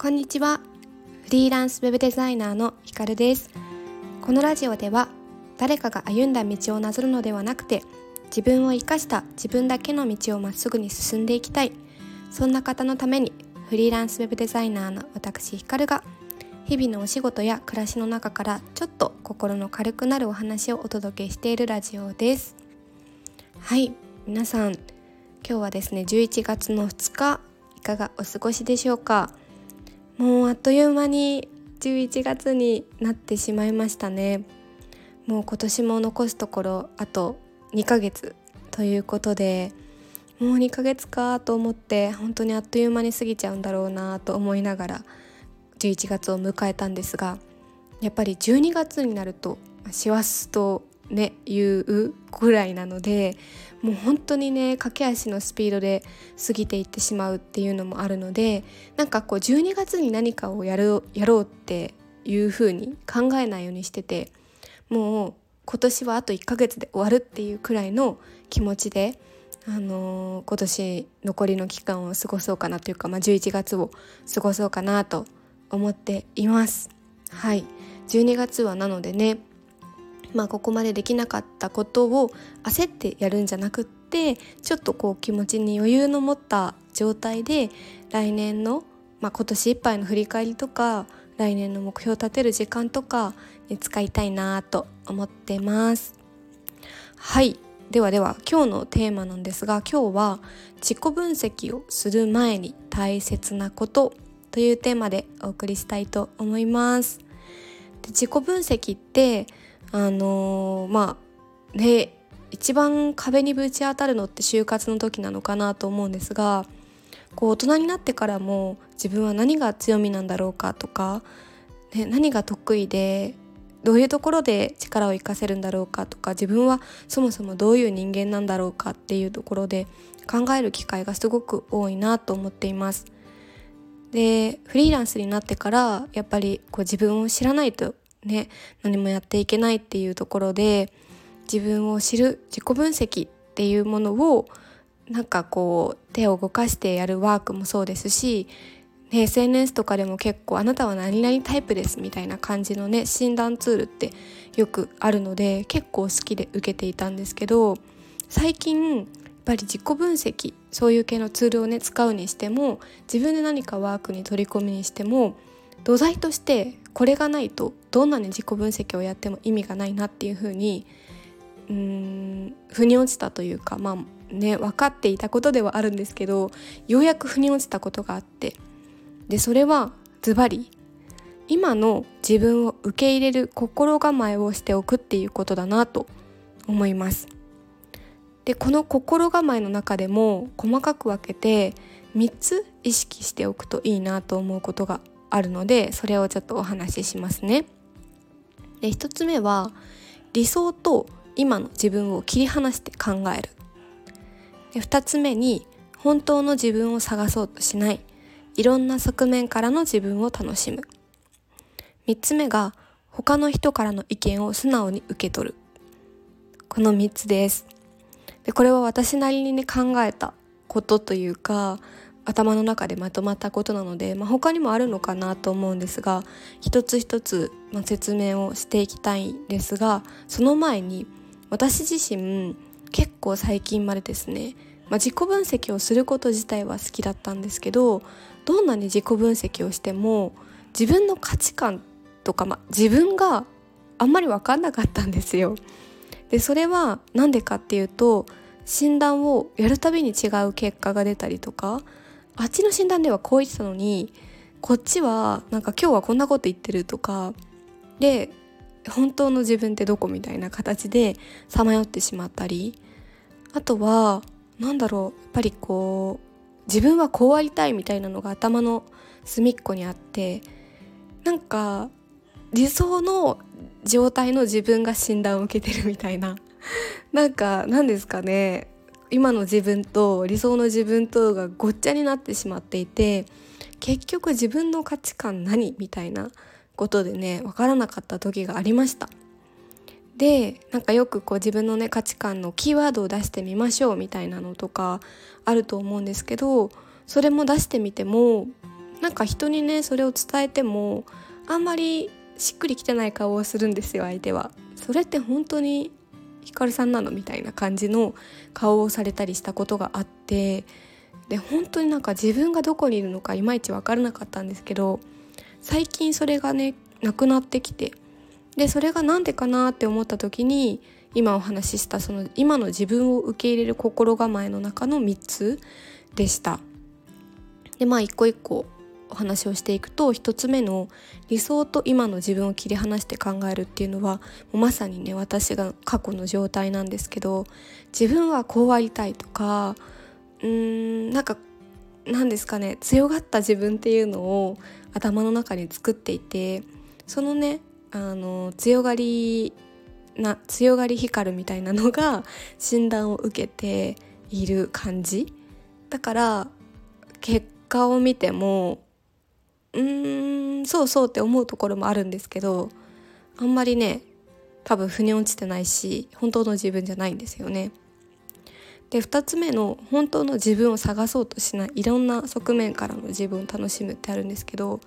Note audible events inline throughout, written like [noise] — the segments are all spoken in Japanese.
こんにちは。フリーランスウェブデザイナーのひかるです。このラジオでは誰かが歩んだ道をなぞるのではなくて自分を生かした自分だけの道をまっすぐに進んでいきたい。そんな方のためにフリーランスウェブデザイナーの私ひかるが日々のお仕事や暮らしの中からちょっと心の軽くなるお話をお届けしているラジオです。はい皆さん今日はですね11月の2日いかがお過ごしでしょうか？もうあっという間に11月になってしまいましたね。もう今年も残すところあと2ヶ月ということでもう2ヶ月かと思って本当にあっという間に過ぎちゃうんだろうなと思いながら11月を迎えたんですがやっぱり12月になると師走とね言うぐらいなのでもう本当にね駆け足のスピードで過ぎていってしまうっていうのもあるのでなんかこう12月に何かをやるやろうっていう風に考えないようにしててもう今年はあと1ヶ月で終わるっていうくらいの気持ちで、あのー、今年残りの期間を過ごそうかなというか、まあ、11月を過ごそうかなと思っています。はい12月はなのでねまあ、ここまでできなかったことを焦ってやるんじゃなくってちょっとこう気持ちに余裕の持った状態で来年の、まあ、今年いっぱいの振り返りとか来年の目標を立てる時間とかに使いたいなと思ってます。はい。ではでは今日のテーマなんですが今日は自己分析をする前に大切なことというテーマでお送りしたいと思います。で自己分析ってあのー、まあね一番壁にぶち当たるのって就活の時なのかなと思うんですがこう大人になってからも自分は何が強みなんだろうかとか、ね、何が得意でどういうところで力を生かせるんだろうかとか自分はそもそもどういう人間なんだろうかっていうところで考える機会がすごく多いなと思っています。でフリーランスになってからやっぱりこう自分を知らないとね何もやっていけないっていうところで自分を知る自己分析っていうものをなんかこう手を動かしてやるワークもそうですし、ね、SNS とかでも結構あなたは何々タイプですみたいな感じのね診断ツールってよくあるので結構好きで受けていたんですけど最近やっぱり自己分析そういう系のツールをね使うにしても自分で何かワークに取り込むにしても土台としてこれがないとどんなに自己分析をやっても意味がないなっていうふうにうん腑に落ちたというかまあね分かっていたことではあるんですけどようやく腑に落ちたことがあってでそれはズバリ今の自分を受け入れる心構えをしておくっていうことだなと思います。でこの心構えの中でも細かく分けて3つ意識しておくといいなと思うことがあるのでそれをちょっとお話ししますね。で1つ目は理想と今の自分を切り離して考える。で2つ目に本当の自分を探そうとしないいろんな側面からの自分を楽しむ。3つ目が他の人からの意見を素直に受け取る。この3つです。でこれは私なりにね考えたことというか頭の中でまとまったことなので、まあ、他にもあるのかなと思うんですが一つ一つ、ま説明をしていきたいんですがその前に私自身結構最近までですね、まあ、自己分析をすること自体は好きだったんですけどどんなに自己分析をしても自分の価値観とか、まあ、自分があんまり分かんなかったんですよ。でそれは何でかっていうと診断をやるたびに違う結果が出たりとかあっちの診断ではこう言ってたのにこっちはなんか今日はこんなこと言ってるとかで本当の自分ってどこみたいな形でさまよってしまったりあとは何だろうやっぱりこう自分はこうありたいみたいなのが頭の隅っこにあってなんか理想の状態の自分が診断を受けてるみたいな。なんか何ですかね。今の自分と理想の自分とがごっちゃになってしまっていて結局自分の価値観何みたいなことでね分からなかった時がありました。でなんかよくこう自分のね価値観のキーワードを出してみましょうみたいなのとかあると思うんですけどそれも出してみてもなんか人にねそれを伝えてもあんまりしっくりきてない顔をするんですよ相手は。それって本当にひかるさんなのみたいな感じの顔をされたりしたことがあってで本当になんか自分がどこにいるのかいまいち分からなかったんですけど最近それがねなくなってきてでそれが何でかなって思った時に今お話ししたその今の自分を受け入れる心構えの中の3つでした。でまあ一個一個お話をしていくと1つ目の理想と今の自分を切り離して考えるっていうのはまさにね私が過去の状態なんですけど自分はこうありたいとかうーんなんか何ですかね強がった自分っていうのを頭の中に作っていてそのねあの強がりな強がり光るみたいなのが診断を受けている感じ。だから結果を見てもうんそうそうって思うところもあるんですけどあんまりね多分腑に落ちてないし本当の自分じゃないんですよね。で2つ目の本当の自分を探そうとしないいろんな側面からの自分を楽しむってあるんですけど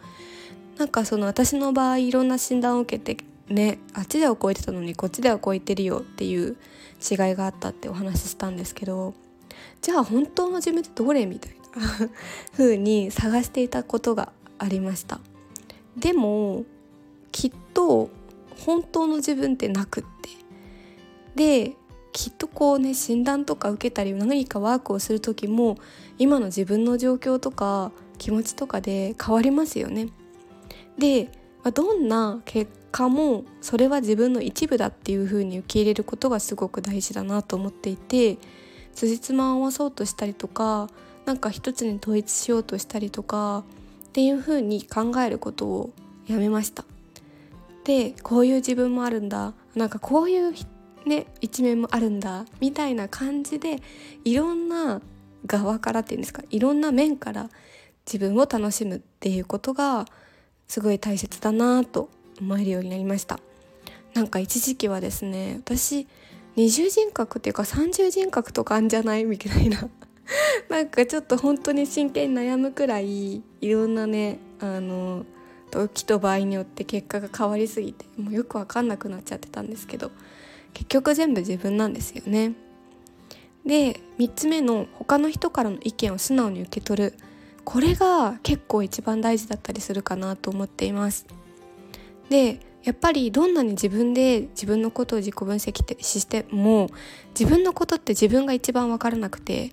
なんかその私の場合いろんな診断を受けてねあっちでは超えてたのにこっちでは超えてるよっていう違いがあったってお話ししたんですけどじゃあ本当の自分ってどれみたいな [laughs] 風に探していたことがありましたでもきっと本当の自分ってなくってできっとこうね診断とか受けたり何かワークをする時も今の自分の状況とか気持ちとかで変わりますよね。で、どんな結果もそれは自分の一部だっていう風に受け入れることがすごく大事だなと思っていて辻褄を合わそうとしたりとかなんか一つに統一しようとしたりとかっていう風に考えることをやめました。でこういう自分もあるんだ。なんかこういうね一面もあるんだみたいな感じでいろんな側からっていうんですかいろんな面から自分を楽しむっていうことがすごい大切だなと思えるようになりました。なんか一時期はですね私二重人格っていうか三重人格とかあんじゃない？みたいな [laughs] なんかちょっと本当に真剣に悩むくらいいろんなねあの時と場合によって結果が変わりすぎてもうよく分かんなくなっちゃってたんですけど結局全部自分なんですよね。で3つ目の他の人からの意見を素直に受け取るこれが結構一番大事だったりするかなと思っています。でやっぱりどんなに自分で自分のことを自己分析しても自分のことって自分が一番分からなくて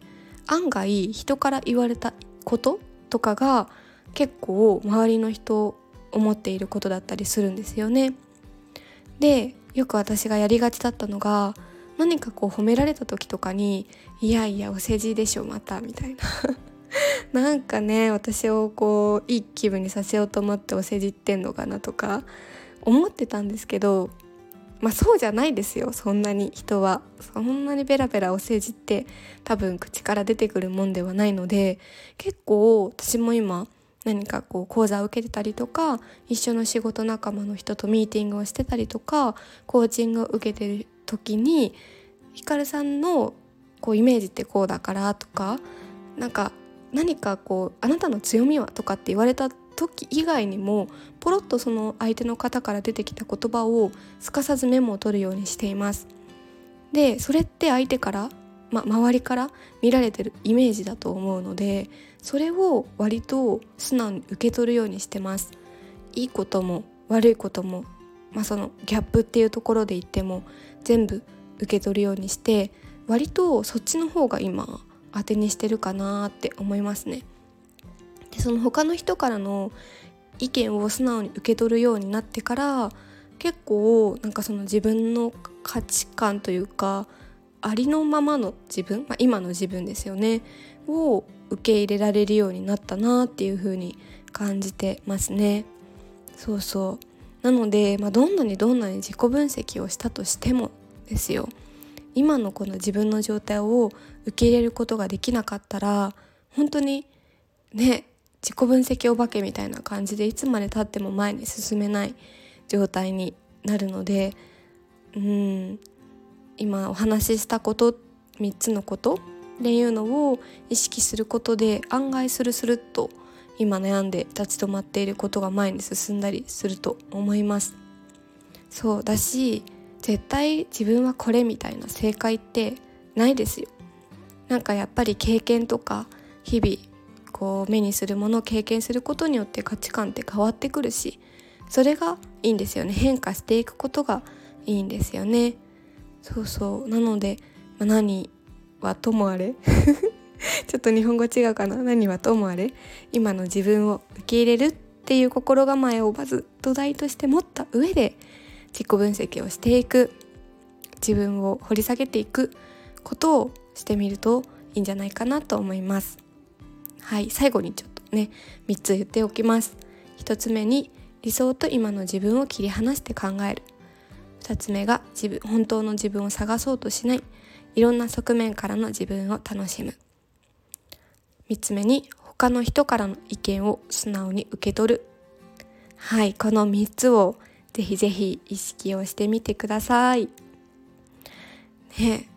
案外人から言われたこととかが結構周りの人思っていることだったりするんですよね。でよく私がやりがちだったのが何かこう褒められた時とかに「いやいやお世辞でしょまた」みたいな [laughs] なんかね私をこういい気分にさせようと思ってお世辞言ってんのかなとか思ってたんですけどまあそうじゃないですよ。そんなに人は。そんなにベラベラお世辞って多分口から出てくるもんではないので結構私も今何かこう講座を受けてたりとか一緒の仕事仲間の人とミーティングをしてたりとかコーチングを受けてる時にひかるさんのこうイメージってこうだからとかなんか何かこうあなたの強みはとかって言われた時以外にもポロッとその相手の方から出てきた言葉をすかさずメモを取るようにしています。でそれって相手からま、周りから見られてるイメージだと思うのでそれを割と素直に受け取るようにしてますいいことも悪いことも、まあ、そのギャップっていうところで言っても全部受け取るようにして割とそっちの方が今当てにしてるかなって思いますねでその他の人からの意見を素直に受け取るようになってから結構なんかその自分の価値観というかありのままの自分、まあ、今の自分ですよねを受け入れられるようになったなっていう風に感じてますね。そうそうなので、まあ、どんなにどんなに自己分析をしたとしてもですよ今のこの自分の状態を受け入れることができなかったら本当にね自己分析お化けみたいな感じでいつまでたっても前に進めない状態になるのでうん今お話ししたこと3つのことっていうのを意識することで案外スルスルっと今悩んで立ち止まっていることが前に進んだりすると思います。そうだし絶対自分はこれみたいな正解ってないですよ。なんかやっぱり経験とか日々こう目にするものを経験することによって価値観って変わってくるしそれがいいんですよね。変化していくことがいいんですよね。そうそう。なので、まあ、何はともあれ [laughs] ちょっと日本語違うかな。何はともあれ今の自分を受け入れるっていう心構えをまず土台として持った上で自己分析をしていく自分を掘り下げていくことをしてみるといいんじゃないかなと思います。はい最後にちょっとね3つ言っておきます。1つ目に理想と今の自分を切り離して考える。2つ目が自分本当の自分を探そうとしない。いろんな側面からの自分を楽しむ。3つ目に他の人からの意見を素直に受け取る。はいこの3つをぜひぜひ意識をしてみてください。ね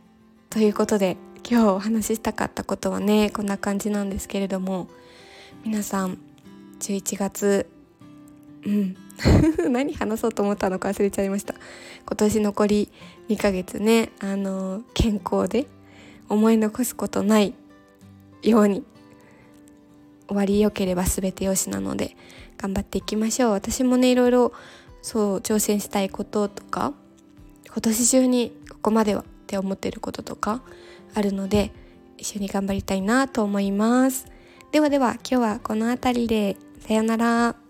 ということで今日お話ししたかったことはねこんな感じなんですけれども皆さん11月うん。[laughs] 何話そうと思ったのか忘れちゃいました。今年残り2ヶ月ねあの健康で思い残すことないように終わりよければ全てよしなので頑張っていきましょう。私もねいろいろそう挑戦したいこととか今年中にここまではって思ってることとかあるので一緒に頑張りたいなと思います。ではでは今日はこの辺りでさようなら。